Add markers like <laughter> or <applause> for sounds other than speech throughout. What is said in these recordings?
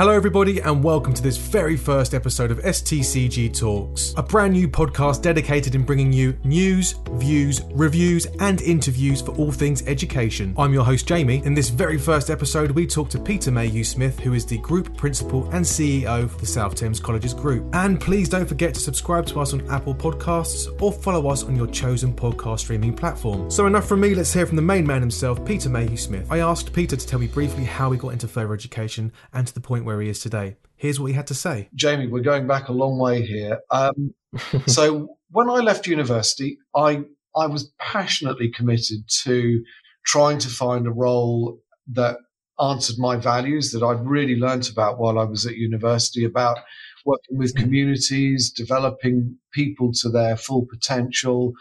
Hello, everybody, and welcome to this very first episode of STCG Talks, a brand new podcast dedicated in bringing you news, views, reviews, and interviews for all things education. I'm your host, Jamie. In this very first episode, we talk to Peter Mayhew Smith, who is the Group Principal and CEO for the South Thames Colleges Group. And please don't forget to subscribe to us on Apple Podcasts or follow us on your chosen podcast streaming platform. So, enough from me, let's hear from the main man himself, Peter Mayhew Smith. I asked Peter to tell me briefly how he got into further education and to the point where where he is today. Here's what he had to say. Jamie, we're going back a long way here. Um, <laughs> so when I left university, I I was passionately committed to trying to find a role that answered my values that I'd really learnt about while I was at university about working with communities, developing people to their full potential,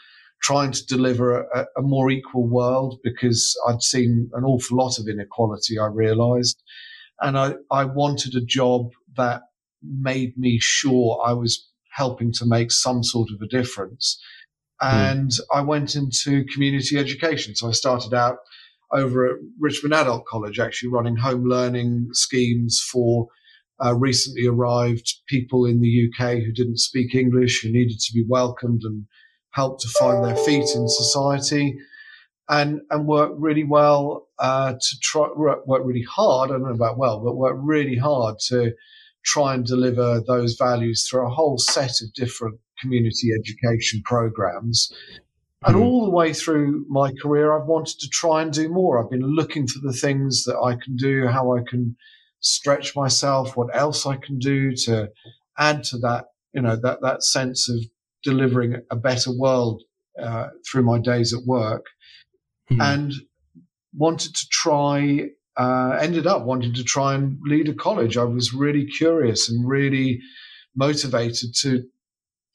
trying to deliver a, a more equal world because I'd seen an awful lot of inequality, I realized and I, I wanted a job that made me sure I was helping to make some sort of a difference. Hmm. And mm. I went into community education. So I started out over at Richmond Adult College, actually running home learning schemes for uh, recently arrived people in the UK who didn't speak English, who needed to be welcomed and helped to find their feet in society and and work really well uh, to try work really hard. I don't know about well, but work really hard to try and deliver those values through a whole set of different community education programs. And mm. all the way through my career, I've wanted to try and do more. I've been looking for the things that I can do, how I can stretch myself, what else I can do to add to that, you know, that, that sense of delivering a better world uh, through my days at work mm. and wanted to try, uh, ended up wanting to try and lead a college. I was really curious and really motivated to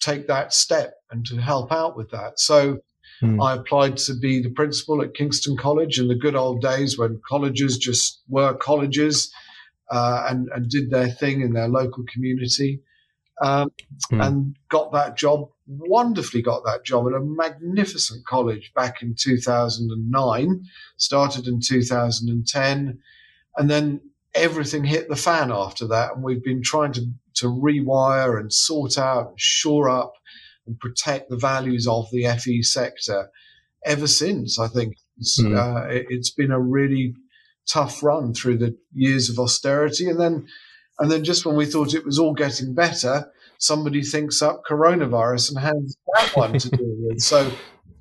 take that step and to help out with that. So mm. I applied to be the principal at Kingston College in the good old days when colleges just were colleges uh, and, and did their thing in their local community. Um, mm. and got that job wonderfully got that job at a magnificent college back in 2009, started in 2010, and then everything hit the fan after that. And we've been trying to, to rewire and sort out, and shore up, and protect the values of the FE sector ever since. I think it's, mm. uh, it, it's been a really tough run through the years of austerity, and then and then just when we thought it was all getting better, somebody thinks up coronavirus and has that one to deal <laughs> with. So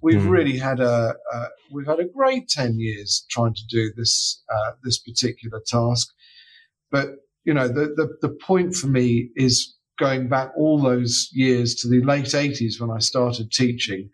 we've mm. really had a uh, we've had a great ten years trying to do this uh, this particular task. But you know, the, the the point for me is going back all those years to the late 80s when I started teaching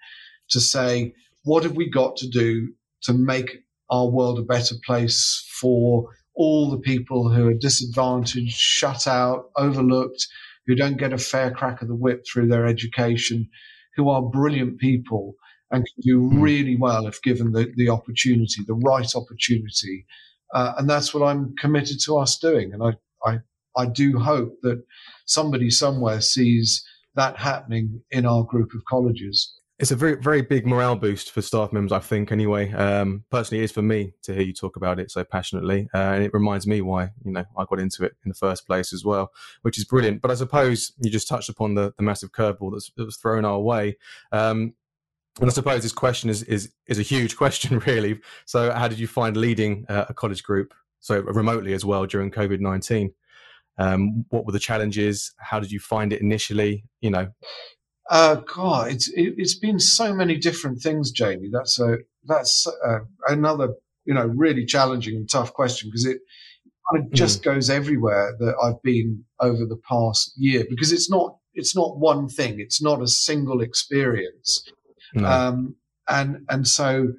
to say, what have we got to do to make our world a better place for all the people who are disadvantaged, shut out, overlooked, who don't get a fair crack of the whip through their education, who are brilliant people and can do hmm. really well if given the, the opportunity, the right opportunity. Uh, and that's what I'm committed to us doing. And I, I, I do hope that somebody somewhere sees that happening in our group of colleges it's a very very big morale boost for staff members i think anyway um, personally it is for me to hear you talk about it so passionately uh, and it reminds me why you know i got into it in the first place as well which is brilliant but i suppose you just touched upon the, the massive curveball that was thrown our way um, and I suppose this question is, is is a huge <laughs> question, really. So, how did you find leading uh, a college group so remotely as well during COVID nineteen? Um, what were the challenges? How did you find it initially? You know, uh, God, it's it, has been so many different things, Jamie. That's a that's a, another you know really challenging and tough question because it kind of just mm. goes everywhere that I've been over the past year because it's not it's not one thing. It's not a single experience, no. um, and and so.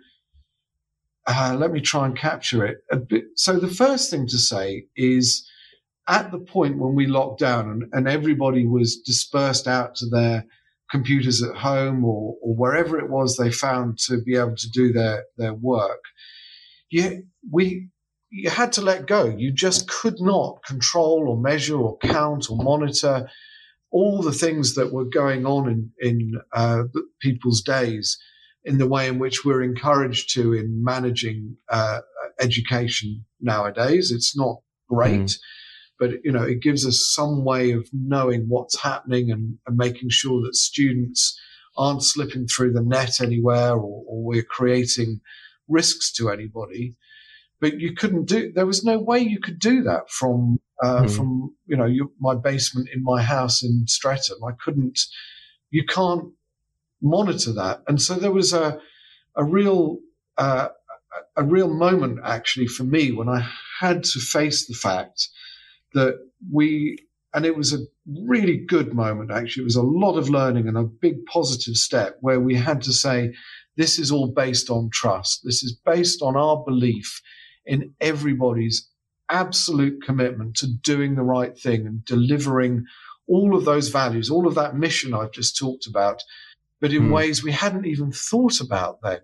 Uh, let me try and capture it a bit. So the first thing to say is, at the point when we locked down and, and everybody was dispersed out to their computers at home or, or wherever it was they found to be able to do their, their work, you, we, you had to let go. You just could not control or measure or count or monitor all the things that were going on in, in uh, people's days in the way in which we're encouraged to in managing uh, education nowadays. It's not great. Mm. But you know, it gives us some way of knowing what's happening and, and making sure that students aren't slipping through the net anywhere or, or we're creating risks to anybody. But you couldn't do. There was no way you could do that from uh, mm. from you know your, my basement in my house in Streatham. I couldn't. You can't monitor that, and so there was a a real uh, a real moment actually for me when I had to face the fact that we and it was a really good moment actually. It was a lot of learning and a big positive step where we had to say this is all based on trust. This is based on our belief in everybody's absolute commitment to doing the right thing and delivering all of those values all of that mission i've just talked about. But in mm. ways we hadn't even thought about then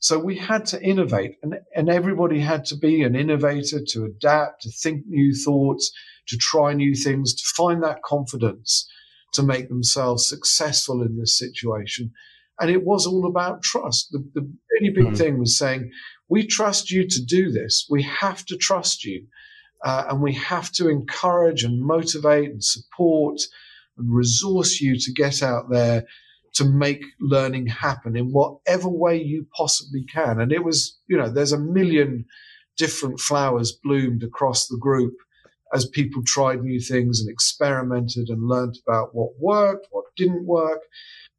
so we had to innovate and, and everybody had to be an innovator to adapt, to think new thoughts, to try new things, to find that confidence to make themselves successful in this situation. And it was all about trust. The, the really big mm. thing was saying, we trust you to do this. We have to trust you. Uh, and we have to encourage and motivate and support and resource you to get out there to make learning happen in whatever way you possibly can. And it was, you know, there's a million different flowers bloomed across the group as people tried new things and experimented and learned about what worked, what didn't work.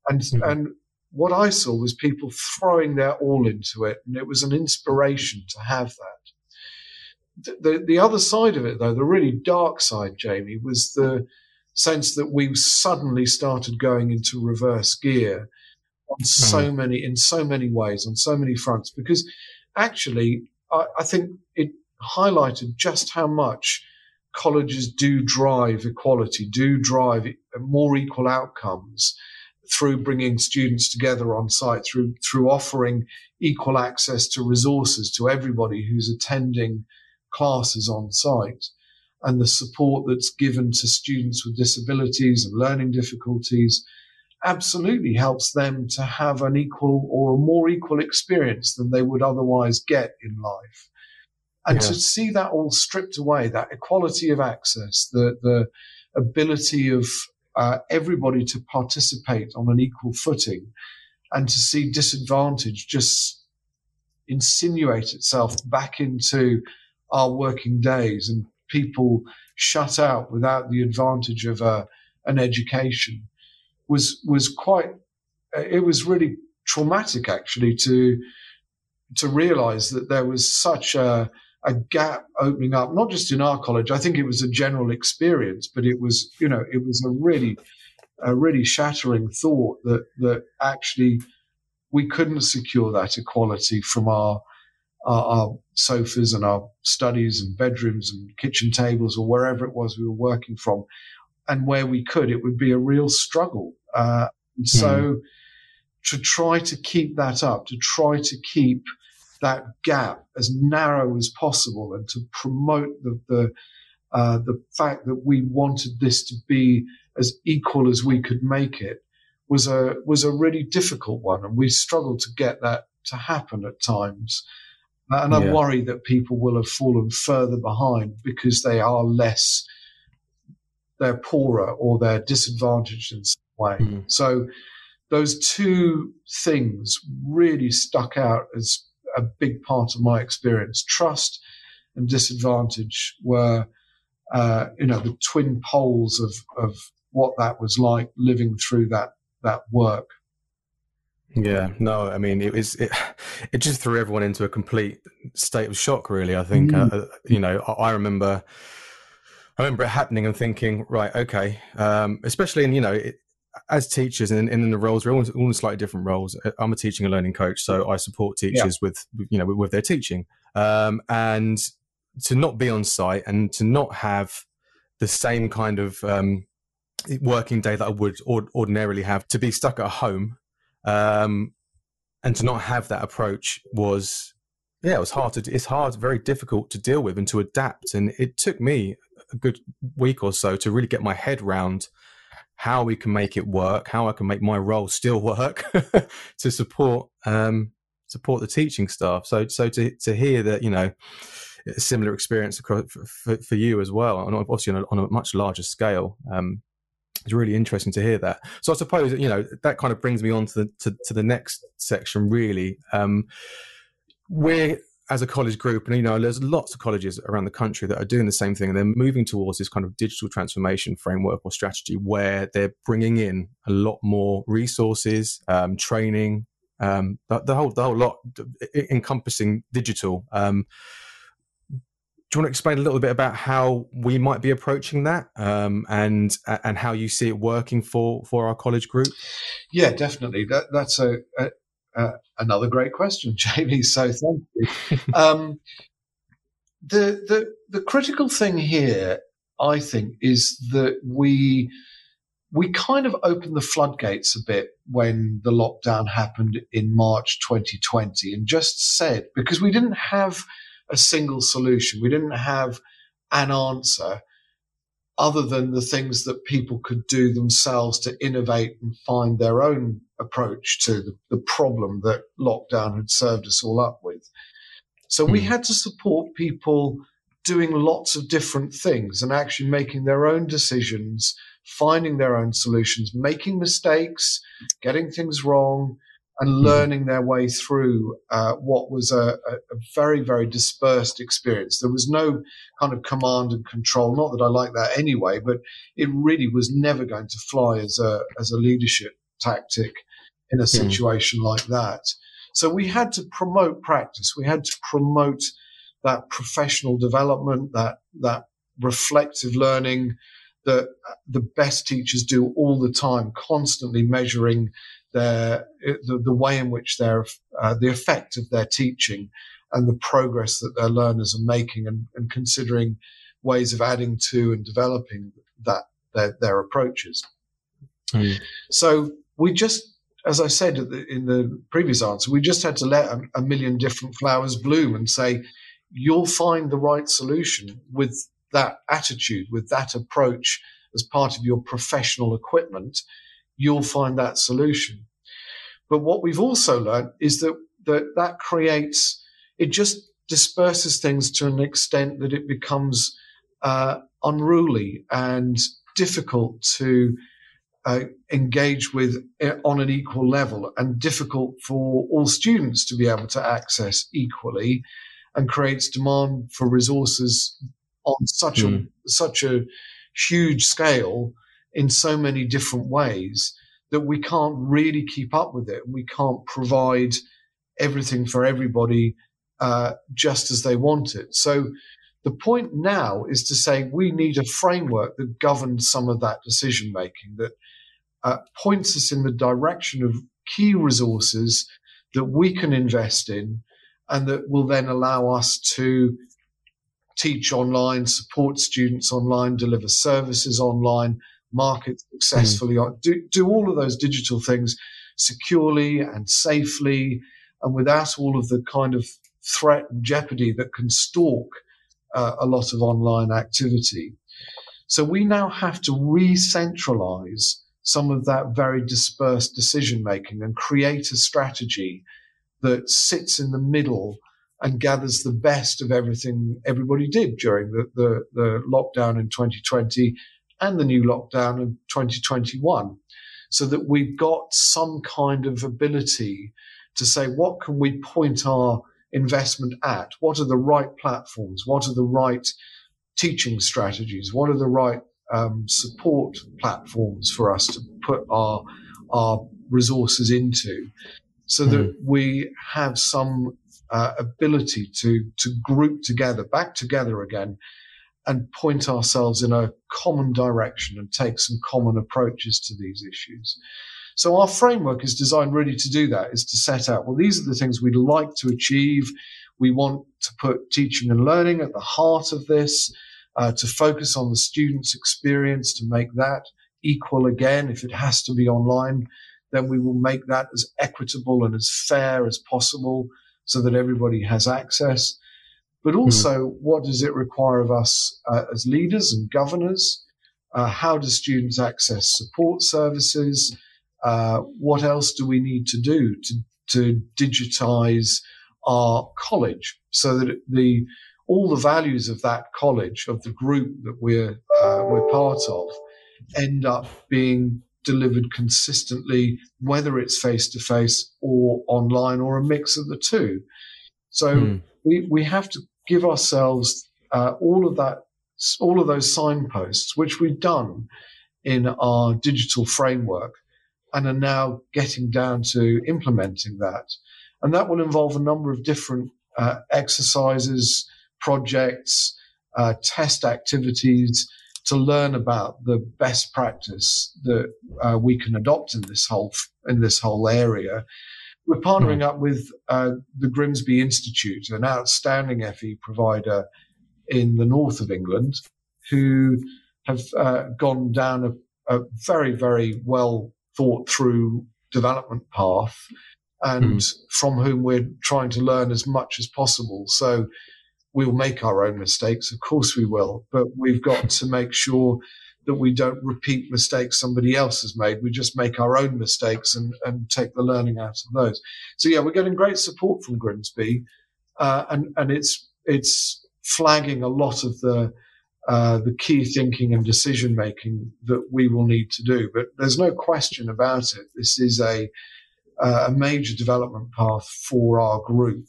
And, mm-hmm. and what I saw was people throwing their all into it. And it was an inspiration to have that. The, the, the other side of it, though, the really dark side, Jamie, was the, sense that we suddenly started going into reverse gear on mm. so many in so many ways on so many fronts because actually I, I think it highlighted just how much colleges do drive equality, do drive more equal outcomes through bringing students together on site, through through offering equal access to resources to everybody who's attending classes on site and the support that's given to students with disabilities and learning difficulties absolutely helps them to have an equal or a more equal experience than they would otherwise get in life. And yeah. to see that all stripped away, that equality of access, the, the ability of uh, everybody to participate on an equal footing, and to see disadvantage just insinuate itself back into our working days and people shut out without the advantage of a, uh, an education was was quite it was really traumatic actually to to realize that there was such a, a gap opening up not just in our college i think it was a general experience but it was you know it was a really a really shattering thought that that actually we couldn't secure that equality from our our, our, sofas and our studies and bedrooms and kitchen tables or wherever it was we were working from. And where we could, it would be a real struggle. Uh, so mm. to try to keep that up, to try to keep that gap as narrow as possible and to promote the, the, uh, the fact that we wanted this to be as equal as we could make it was a, was a really difficult one. And we struggled to get that to happen at times. And I'm yeah. worried that people will have fallen further behind because they are less, they're poorer or they're disadvantaged in some way. Mm. So those two things really stuck out as a big part of my experience. Trust and disadvantage were, uh, you know, the twin poles of, of what that was like living through that, that work. Yeah, no, I mean it was it, <sighs> it just threw everyone into a complete state of shock. Really, I think mm. uh, you know I, I, remember I remember it happening and thinking, right, okay, um, especially in you know it, as teachers and, in the roles, we're all, all in slightly different roles. Uh, I'm a teaching and learning coach, so I support teachers yeah. with you know with, with their teaching, um, and to not be on site and to not have the same kind of um, working day that I would ordinarily have to be stuck at home um, and to not have that approach was, yeah, it was hard to, it's hard, very difficult to deal with and to adapt. And it took me a good week or so to really get my head round how we can make it work, how I can make my role still <laughs> work to support, um, support the teaching staff. So, so to, to hear that, you know, a similar experience for, for, for you as well, and obviously on a, on a much larger scale. Um, it's really interesting to hear that. So I suppose you know that kind of brings me on to the to, to the next section. Really, um, we're as a college group, and you know, there's lots of colleges around the country that are doing the same thing. And they're moving towards this kind of digital transformation framework or strategy where they're bringing in a lot more resources, um, training, um, the, the, whole the whole lot encompassing digital. Um, do you want to explain a little bit about how we might be approaching that um, and and how you see it working for for our college group? Yeah, definitely. That, that's a, a, a, another great question, <laughs> Jamie. So thank you. <laughs> um, the the the critical thing here, I think, is that we we kind of opened the floodgates a bit when the lockdown happened in March 2020, and just said because we didn't have a single solution. We didn't have an answer other than the things that people could do themselves to innovate and find their own approach to the, the problem that lockdown had served us all up with. So we hmm. had to support people doing lots of different things and actually making their own decisions, finding their own solutions, making mistakes, getting things wrong, and hmm. learning their way through uh, what was a, a, very, very dispersed experience. There was no kind of command and control. Not that I like that anyway, but it really was never going to fly as a as a leadership tactic in a hmm. situation mm. like that. So we had to promote practice. We had to promote that professional development, that that reflective learning that the best teachers do all the time, constantly measuring their the, the way in which their uh, the effect of their teaching and the progress that their learners are making and, and considering ways of adding to and developing that their, their approaches. Mm. So we just, as I said in the previous answer, we just had to let a, a million different flowers bloom and say, you'll find the right solution with that attitude, with that approach as part of your professional equipment you'll find that solution. But what we've also learned is that that, that creates, it just disperses things to an extent that it becomes uh, unruly and difficult to uh, engage with uh, on an equal level and difficult for all students to be able to access equally and creates demand for resources on such mm. a hmm. such a huge scale in so many different ways that we can't really keep up with it. We can't provide everything for everybody uh, just as they want it. So the point now is to say we need a framework that governs some of that decision making, that uh, points us in the direction of key resources that we can invest in and that will then allow us to teach online, support students online, deliver services online, market successfully, mm. do, do all of those digital things securely and safely and without all of the kind of threat and jeopardy that can stalk uh, a lot of online activity. So we now have to re-centralize some of that very dispersed decision making and create a strategy that sits in the middle and gathers the best of everything everybody did during the, the, the lockdown in 2020 and the new lockdown in 2021 so that we've got some kind of ability to say, what can we point our investment at? What are the right platforms? What are the right teaching strategies? What are the right um, support platforms for us to put our, our resources into so that mm. we have some uh, ability to, to group together, back together again and point ourselves in a common direction and take some common approaches to these issues. So our framework is designed really to do that, is to set out, well, these are the things we'd like to achieve. We want to put teaching and learning at the heart of this, uh, to focus on the student's experience, to make that equal again. If it has to be online, then we will make that as equitable and as fair as possible so that everybody has access but hmm. also mm. what does it require of us uh, as leaders and governors? Uh, how do students access support services? Uh, what else do we need to do to, to digitize our college so that the all the values of that college, of the group that we're uh, we're part of, end up being delivered consistently, whether it's face to face or online or a mix of the two. So mm. we we have to give ourselves uh, all of that, all of those signposts, which we've done in our digital framework, and are now getting down to implementing that. And that will involve a number of different uh, exercises, projects, uh, test activities to learn about the best practice that uh, we can adopt in this whole in this whole area. We're partnering up with uh, the Grimsby Institute, an outstanding FE provider in the north of England, who have uh, gone down a, a, very, very well thought through development path, and mm. from whom we're trying to learn as much as possible. So we'll make our own mistakes. Of course we will, but we've got to make sure that we don't repeat mistakes somebody else has made. We just make our own mistakes and, and take the learning out of those. So yeah, we're getting great support from Grimsby, uh, and and it's it's flagging a lot of the uh, the key thinking and decision making that we will need to do. But there's no question about it. This is a a major development path for our group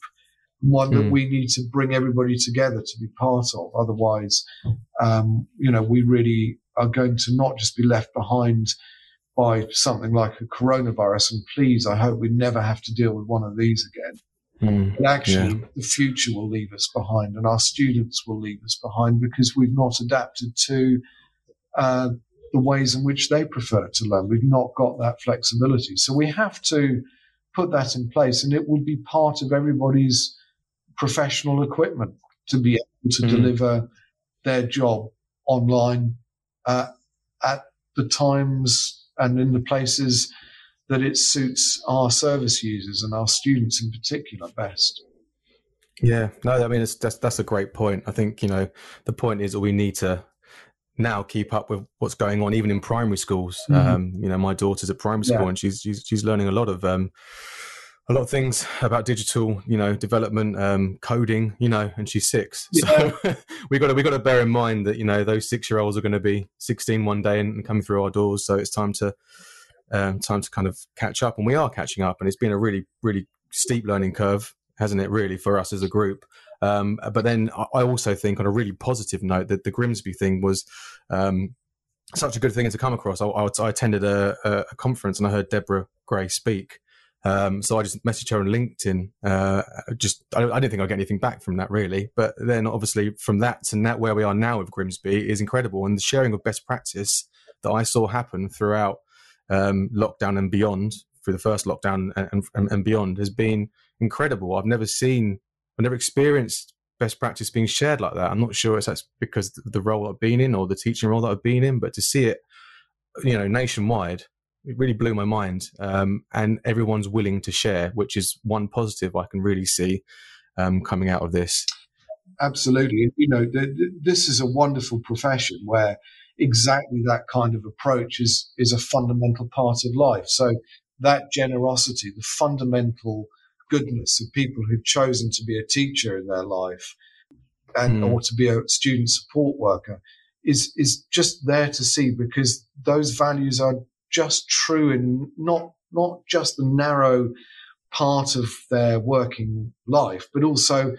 one mm. that hmm. we need to bring everybody together to be part of. Otherwise, um, you know, we really are going to not just be left behind by something like a coronavirus. And please, I hope we never have to deal with one of these again. Mm. But actually, yeah. the future will leave us behind, and our students will leave us behind because we've not adapted to uh, the ways in which they prefer to learn. We've not got that flexibility. So we have to put that in place, and it will be part of everybody's professional equipment to be able to mm. deliver their job online uh, at the times and in the places that it suits our service users and our students in particular best. Yeah, no, I mean that's that's a great point. I think you know the point is that we need to now keep up with what's going on, even in primary schools. Mm-hmm. Um, you know, my daughter's at primary school yeah. and she's, she's she's learning a lot of um, a lot of things about digital, you know, development, um, coding, you know, and she's six. <laughs> Yeah. So we got to we got to bear in mind that you know those six year olds are going to be 16 one day and, and coming through our doors. So it's time to um, time to kind of catch up, and we are catching up. And it's been a really really steep learning curve, hasn't it? Really for us as a group. Um, but then I also think, on a really positive note, that the Grimsby thing was um, such a good thing to come across. I, I attended a, a, conference and I heard Debra Gray speak, um, so I just messaged her on LinkedIn. Uh, just I, I, didn't think I'd get anything back from that really, but then obviously from that to that where we are now with Grimsby is incredible, and the sharing of best practice that I saw happen throughout um, lockdown and beyond, through the first lockdown and, and, and beyond, has been incredible. I've never seen, I've never experienced best practice being shared like that. I'm not sure if that's because the role I've been in or the teaching role that I've been in, but to see it, you know, nationwide it really blew my mind. Um, and everyone's willing to share, which is one positive I can really see um, coming out of this. Absolutely. You know, this is a wonderful profession where exactly that kind of approach is, is a fundamental part of life. So that generosity, the fundamental goodness of people who've chosen to be a teacher in their life and mm. or to be a student support worker is is just there to see because those values are just true in not not just the narrow part of their working life, but also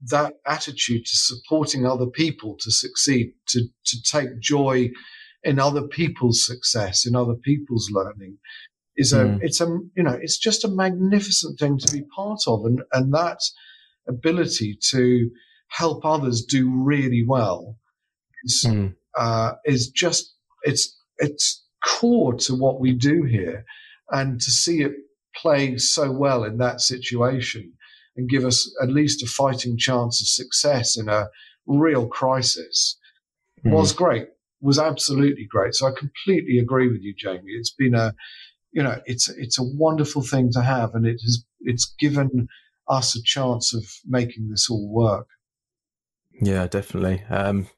that attitude to supporting other people to succeed, to, to take joy in other people's success, in other people's learning is a, mm. it's a, you know, it's just a magnificent thing to be part of. And, and that ability to help others do really well is, mm. uh, is just, it's, it's core to what we do here. And to see it play so well in that situation and give us at least a fighting chance of success in a real crisis mm. was great, was absolutely great. So I completely agree with you, Jamie. It's been a, you know, it's, it's a wonderful thing to have and it has, it's given us a chance of making this all work. Yeah, definitely. Um,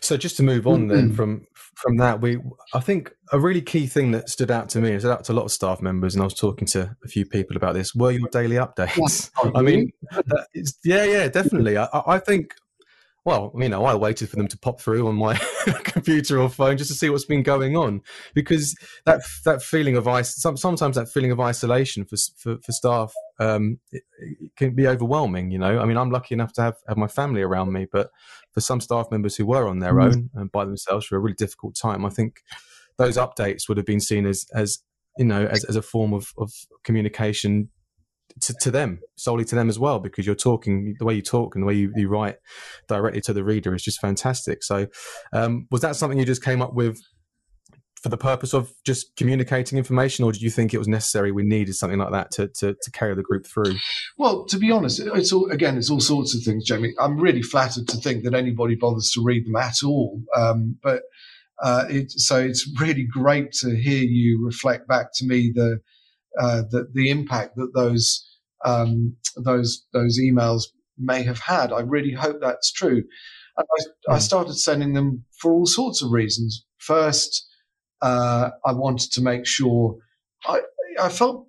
so just to move on then from from that, we I think a really key thing that stood out to me, stood out to a lot of staff members, and I was talking to a few people about this, were your daily updates. <laughs> I mean, yeah, yeah, definitely. I, I think well, you know, I waited for them to pop through on my <laughs> computer or phone just to see what's been going on, because that that feeling of ice, sometimes that feeling of isolation for for, for staff um, it, it can be overwhelming. You know, I mean, I'm lucky enough to have have my family around me, but for some staff members who were on their mm. own and by themselves for a really difficult time, I think those updates would have been seen as as you know as, as a form of, of communication to, to them solely to them as well because you're talking the way you talk and the way you, you write directly to the reader is just fantastic. So um, was that something you just came up with for the purpose of just communicating information or do you think it was necessary we needed something like that to, to, to carry the group through? Well to be honest it's all again it's all sorts of things jamie. I'm really flattered to think that anybody bothers to read them at all. Um, but uh, it, so it's really great to hear you reflect back to me the uh, the, the impact that those um, those those emails may have had. I really hope that's true. And I. I started sending them for all sorts of reasons. First, uh, I wanted to make sure I, I felt,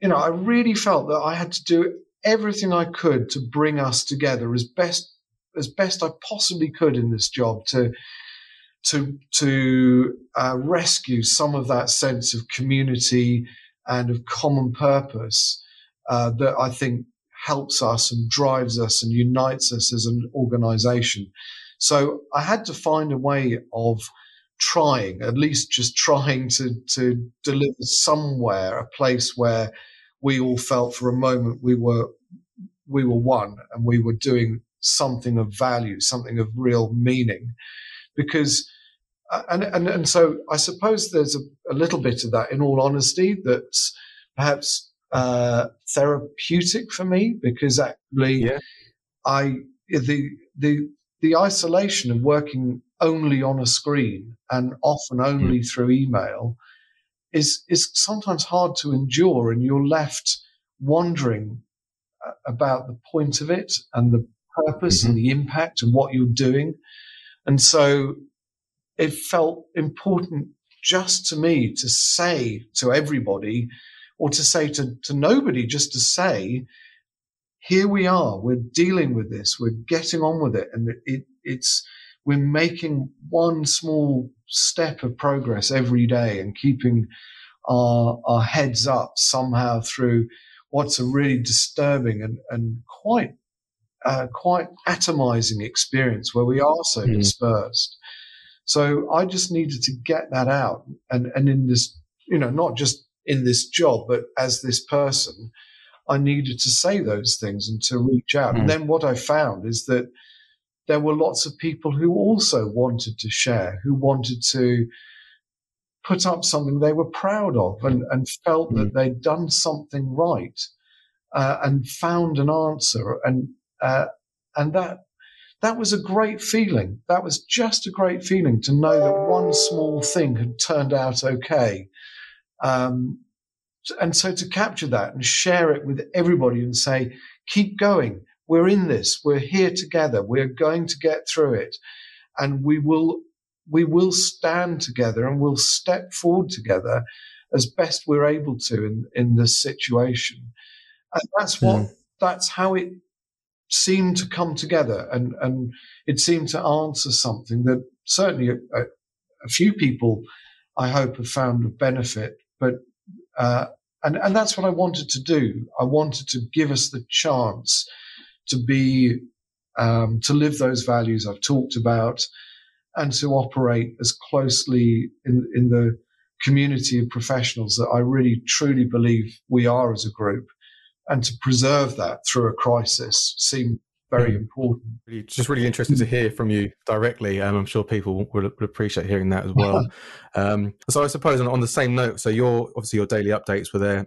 you know, I really felt that I had to do everything I could to bring us together as best as best I possibly could in this job to to to uh, rescue some of that sense of community and of common purpose uh, that I think helps us and drives us and unites us as an organization. So I had to find a way of trying, at least just trying to, to deliver somewhere a place where we all felt for a moment we were we were one and we were doing something of value, something of real meaning. Because uh, and and, and so I suppose there's a, a little bit of that in all honesty that's perhaps uh, therapeutic for me because actually yeah. I the the the isolation of working only on a screen and often only mm. through email is is sometimes hard to endure, and you're left wondering uh, about the point of it and the purpose mm-hmm. and the impact and what you're doing. And so it felt important just to me to say to everybody or to say to, to nobody, just to say, here we are, we're dealing with this, we're getting on with it. And it, it's, we're making one small step of progress every day and keeping our, our heads up somehow through what's a really disturbing and, and quite, uh, quite atomizing experience where we are so mm. dispersed. So I just needed to get that out. And, and in this, you know, not just in this job, but as this person, I needed to say those things and to reach out. Mm. And hmm. then what I found is that there were lots of people who also wanted to share, who wanted to put up something they were proud of and, and felt mm. that hmm. they'd done something right uh, and found an answer. And, uh, and that, that was a great feeling. That was just a great feeling to know that one small thing had turned out okay um, and so to capture that and share it with everybody and say, keep going. We're in this. We're here together. We're going to get through it. And we will, we will stand together and we'll step forward together as best we're able to in, in this situation. And that's what, mm. that's how it seemed to come together. And, and it seemed to answer something that certainly a, a, a few people I hope have found of benefit but uh, and and that's what I wanted to do. I wanted to give us the chance to be um, to live those values I've talked about, and to operate as closely in in the community of professionals that I really truly believe we are as a group, and to preserve that through a crisis seemed very important. Really, just really interested to hear from you directly, and I'm sure people would, would appreciate hearing that as well. <laughs> um, so I suppose on, on, the same note, so your obviously your daily updates were there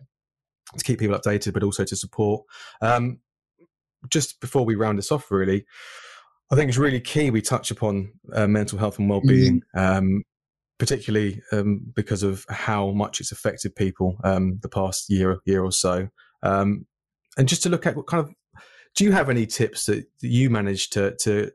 to keep people updated, but also to support. Um, just before we round this off, really, I think it's really key we touch upon uh, mental health and well-being. Mm-hmm. Um, particularly um, because of how much it's affected people um, the past year year or so, um, and just to look at what kind of do you have any tips that you managed to to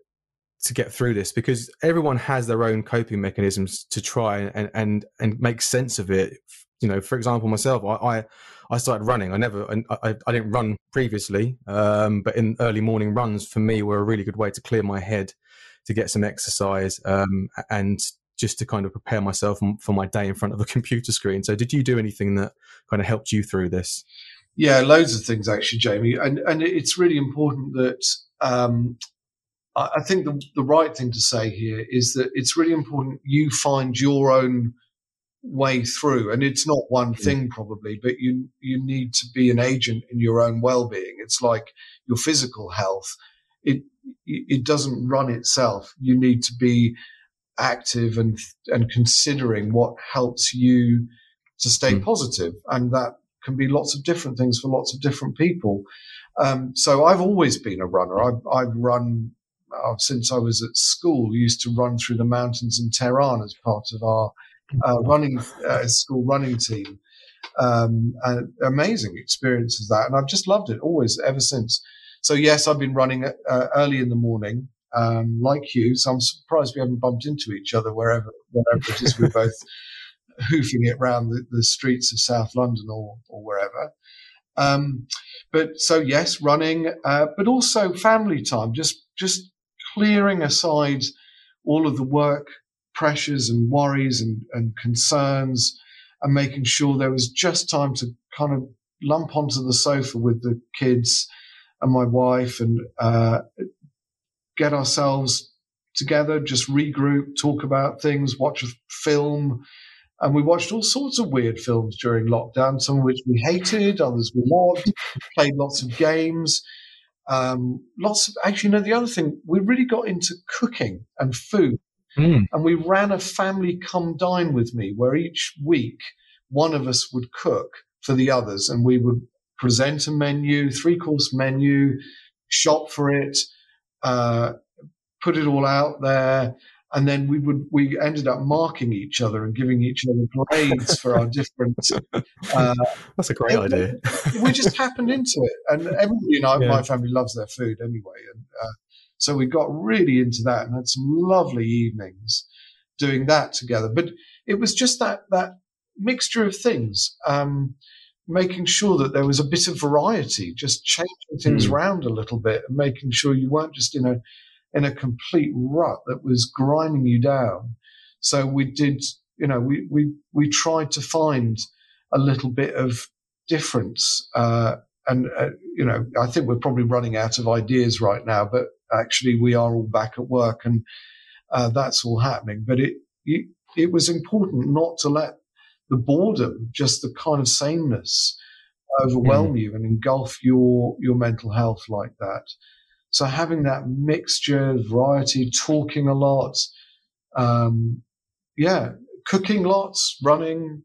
to get through this? Because everyone has their own coping mechanisms to try and and and make sense of it you know, for example, myself, I, I, I started running. I never, I, I didn't run previously, um, but in early morning runs for me were a really good way to clear my head, to get some exercise, um, and just to kind of prepare myself for my day in front of a <laughs> computer screen. So, did you do anything that kind of helped you through this? Yeah, loads of things actually, Jamie, and and it's really important that um, I think the, the right thing to say here is that it's really important you find your own way through. And it's not one mm. thing probably but you you need to be an agent in your own well-being. It's like your physical health. It it doesn't run itself. You need to be active and and considering what helps you to stay mm. positive. And that can be lots of different things for lots of different people um, so I've always been a runner. I've, I've run uh, since I was at school. We used to run through the mountains in Tehran as part of our uh, running uh, school running team. Um, amazing experiences that, and I've just loved it always ever since. So yes, I've been running uh, early in the morning, um, like you. So I'm surprised we haven't bumped into each other wherever, wherever it is. We're both hoofing it around the, the, streets of South London or, or wherever. Um, but so yes, running, uh, but also family time. Just just clearing aside all of the work pressures and worries and, and concerns, and making sure there was just time to kind of lump onto the sofa with the kids and my wife and uh, get ourselves together, just regroup, talk about things, watch a film, and we watched all sorts of weird films during lockdown, some of which we hated, others we loved, played lots of games. Um, lots of, actually, you know, the other thing, we really got into cooking and food. Mm. And we ran a family come dine with me where each week one of us would cook for the others and we would present a menu, three course menu, shop for it, uh, put it all out there and then we would we ended up marking each other and giving each other grades for our different. <laughs> Uh, That's a great idea. we just happened into it, and everybody in our, yeah. my family loves their food anyway, and uh, so we got really into that and had some lovely evenings doing that together. But it was just that that mixture of things. Um, making sure that there was a bit of variety, just changing things mm. around a little bit and making sure you weren't just in a in a complete rut that was grinding you down. So we did, you know, we we we tried to find a little bit of difference. Uh, and uh, you know, I think we're probably running out of ideas right now, but actually we are all back at work and uh, that's all happening. But it, it it was important not to let the boredom, just the kind of sameness, overwhelm mm. you and engulf your your mental health like that. So having that mixture, variety, talking a lot, um, yeah, cooking lots, running,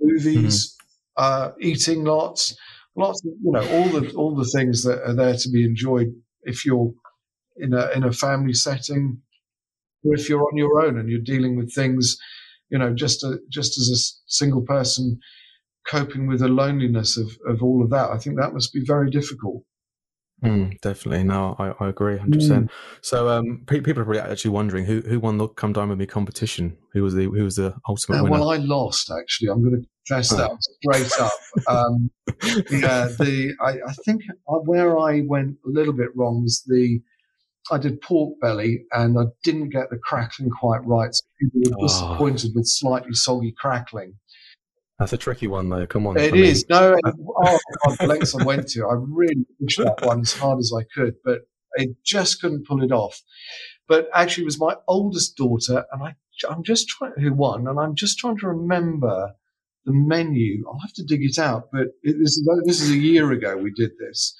movies, mm-hmm. uh, eating lots, lots of, you know, all the, all the things that are there to be enjoyed if you're in a, in a family setting or if you're on your own and you're dealing with things, you know, just, a, just as a single person coping with the loneliness of, of all of that. I think that must be very difficult. Mm, definitely. No, I, I agree 100%. Mm. So um, pe- people are probably actually wondering who, who won the Come Dine With Me competition? Who was the who was the ultimate uh, winner? Well, I lost, actually. I'm going to confess oh. that straight up. Um, <laughs> yeah, the, I, I think where I went a little bit wrong was the, I did pork belly and I didn't get the crackling quite right. So people were oh. disappointed with slightly soggy crackling. That's a tricky one, though. Come on. It is. Me. No, oh, God, the lengths I <laughs> went to, I really pushed that one as hard as I could, but I just couldn't pull it off. But actually, it was my oldest daughter, and I, I'm just trying, who won, and I'm just trying to remember the menu. I'll have to dig it out, but it, this, is, this is a year ago we did this.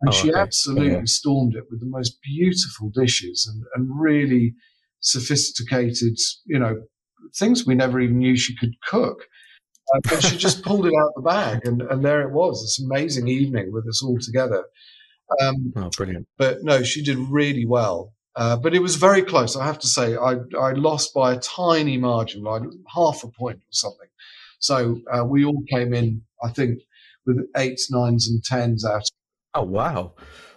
And oh, she okay. absolutely yeah. stormed it with the most beautiful dishes and, and really sophisticated, you know, things we never even knew she could cook. Uh, but she just pulled it out of the bag, and, and there it was. This amazing evening with us all together. Um, oh, brilliant! But no, she did really well. Uh, but it was very close. I have to say, I, I lost by a tiny margin, like half a point or something. So uh, we all came in, I think, with eights, nines, and tens out. Oh wow!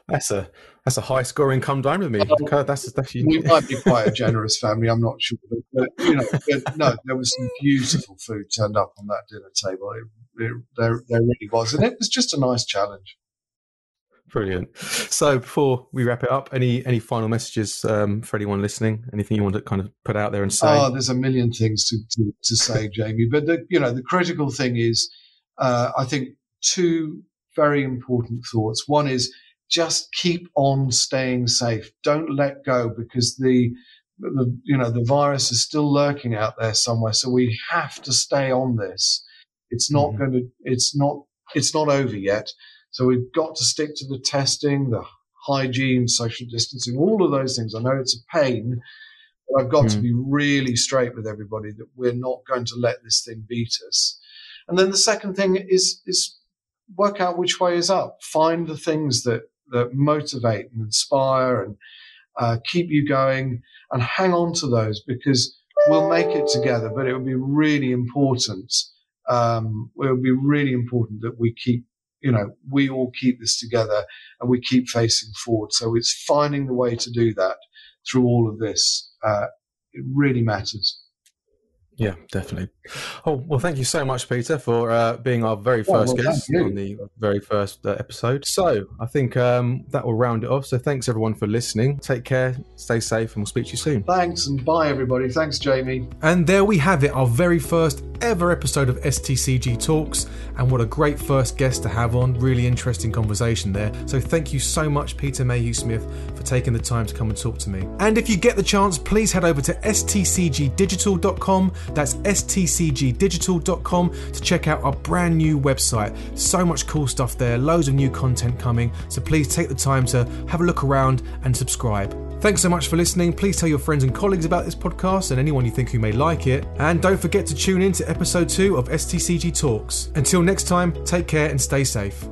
That's a that's a high scoring come dine with me. Oh, that's, that's we might be quite a <laughs> generous family. I'm not sure, but, but you know, but no, there was some beautiful food turned up on that dinner table. It, it, there, there really was, and it was just a nice challenge. Brilliant. So before we wrap it up, any any final messages um, for anyone listening? Anything you want to kind of put out there and say? Oh, there's a million things to, to, to say, Jamie. But the you know the critical thing is, uh, I think two very important thoughts. One is just keep on staying safe. Don't let go because the the you know the virus is still lurking out there somewhere. So we have to stay on this. It's not mm-hmm. going to. It's not. It's not over yet. So we've got to stick to the testing, the hygiene, social distancing, all of those things. I know it's a pain, but I've got mm. to be really straight with everybody that we're not going to let this thing beat us. And then the second thing is is work out which way is up. Find the things that that motivate and inspire and uh, keep you going, and hang on to those because we'll make it together. But it will be really important. Um, it will be really important that we keep you know, we all keep this together and we keep facing forward. So it's finding the way to do that through all of this. Uh, it really matters. Yeah, definitely. Oh well, thank you so much, Peter, for uh, being our very first well, guest on the very first uh, episode. So I think um, that will round it off. So thanks everyone for listening. Take care, stay safe, and we'll speak to you soon. Thanks and bye everybody. Thanks, Jamie. And there we have it, our very first ever episode of STCG Talks. And what a great first guest to have on. Really interesting conversation there. So thank you so much, Peter Mayhew Smith, for taking the time to come and talk to me. And if you get the chance, please head over to stcgdigital.com. That's stcgdigital.com to check out our brand new website. So much cool stuff there, loads of new content coming. So please take the time to have a look around and subscribe. Thanks so much for listening. Please tell your friends and colleagues about this podcast and anyone you think who may like it. And don't forget to tune in to episode 2 of STCG Talks. Until next time, take care and stay safe.